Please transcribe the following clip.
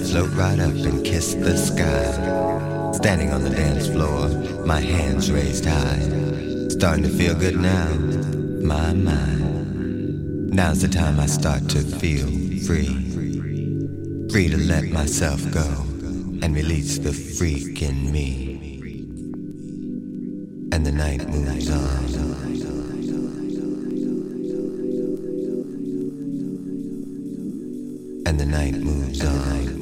float right up and kiss the sky. Standing on the dance floor, my hands raised high. Starting to feel good now, my mind. Now's the time I start to feel free. Free to let myself go and release the freak in me. And the night moves on. and the night moves on.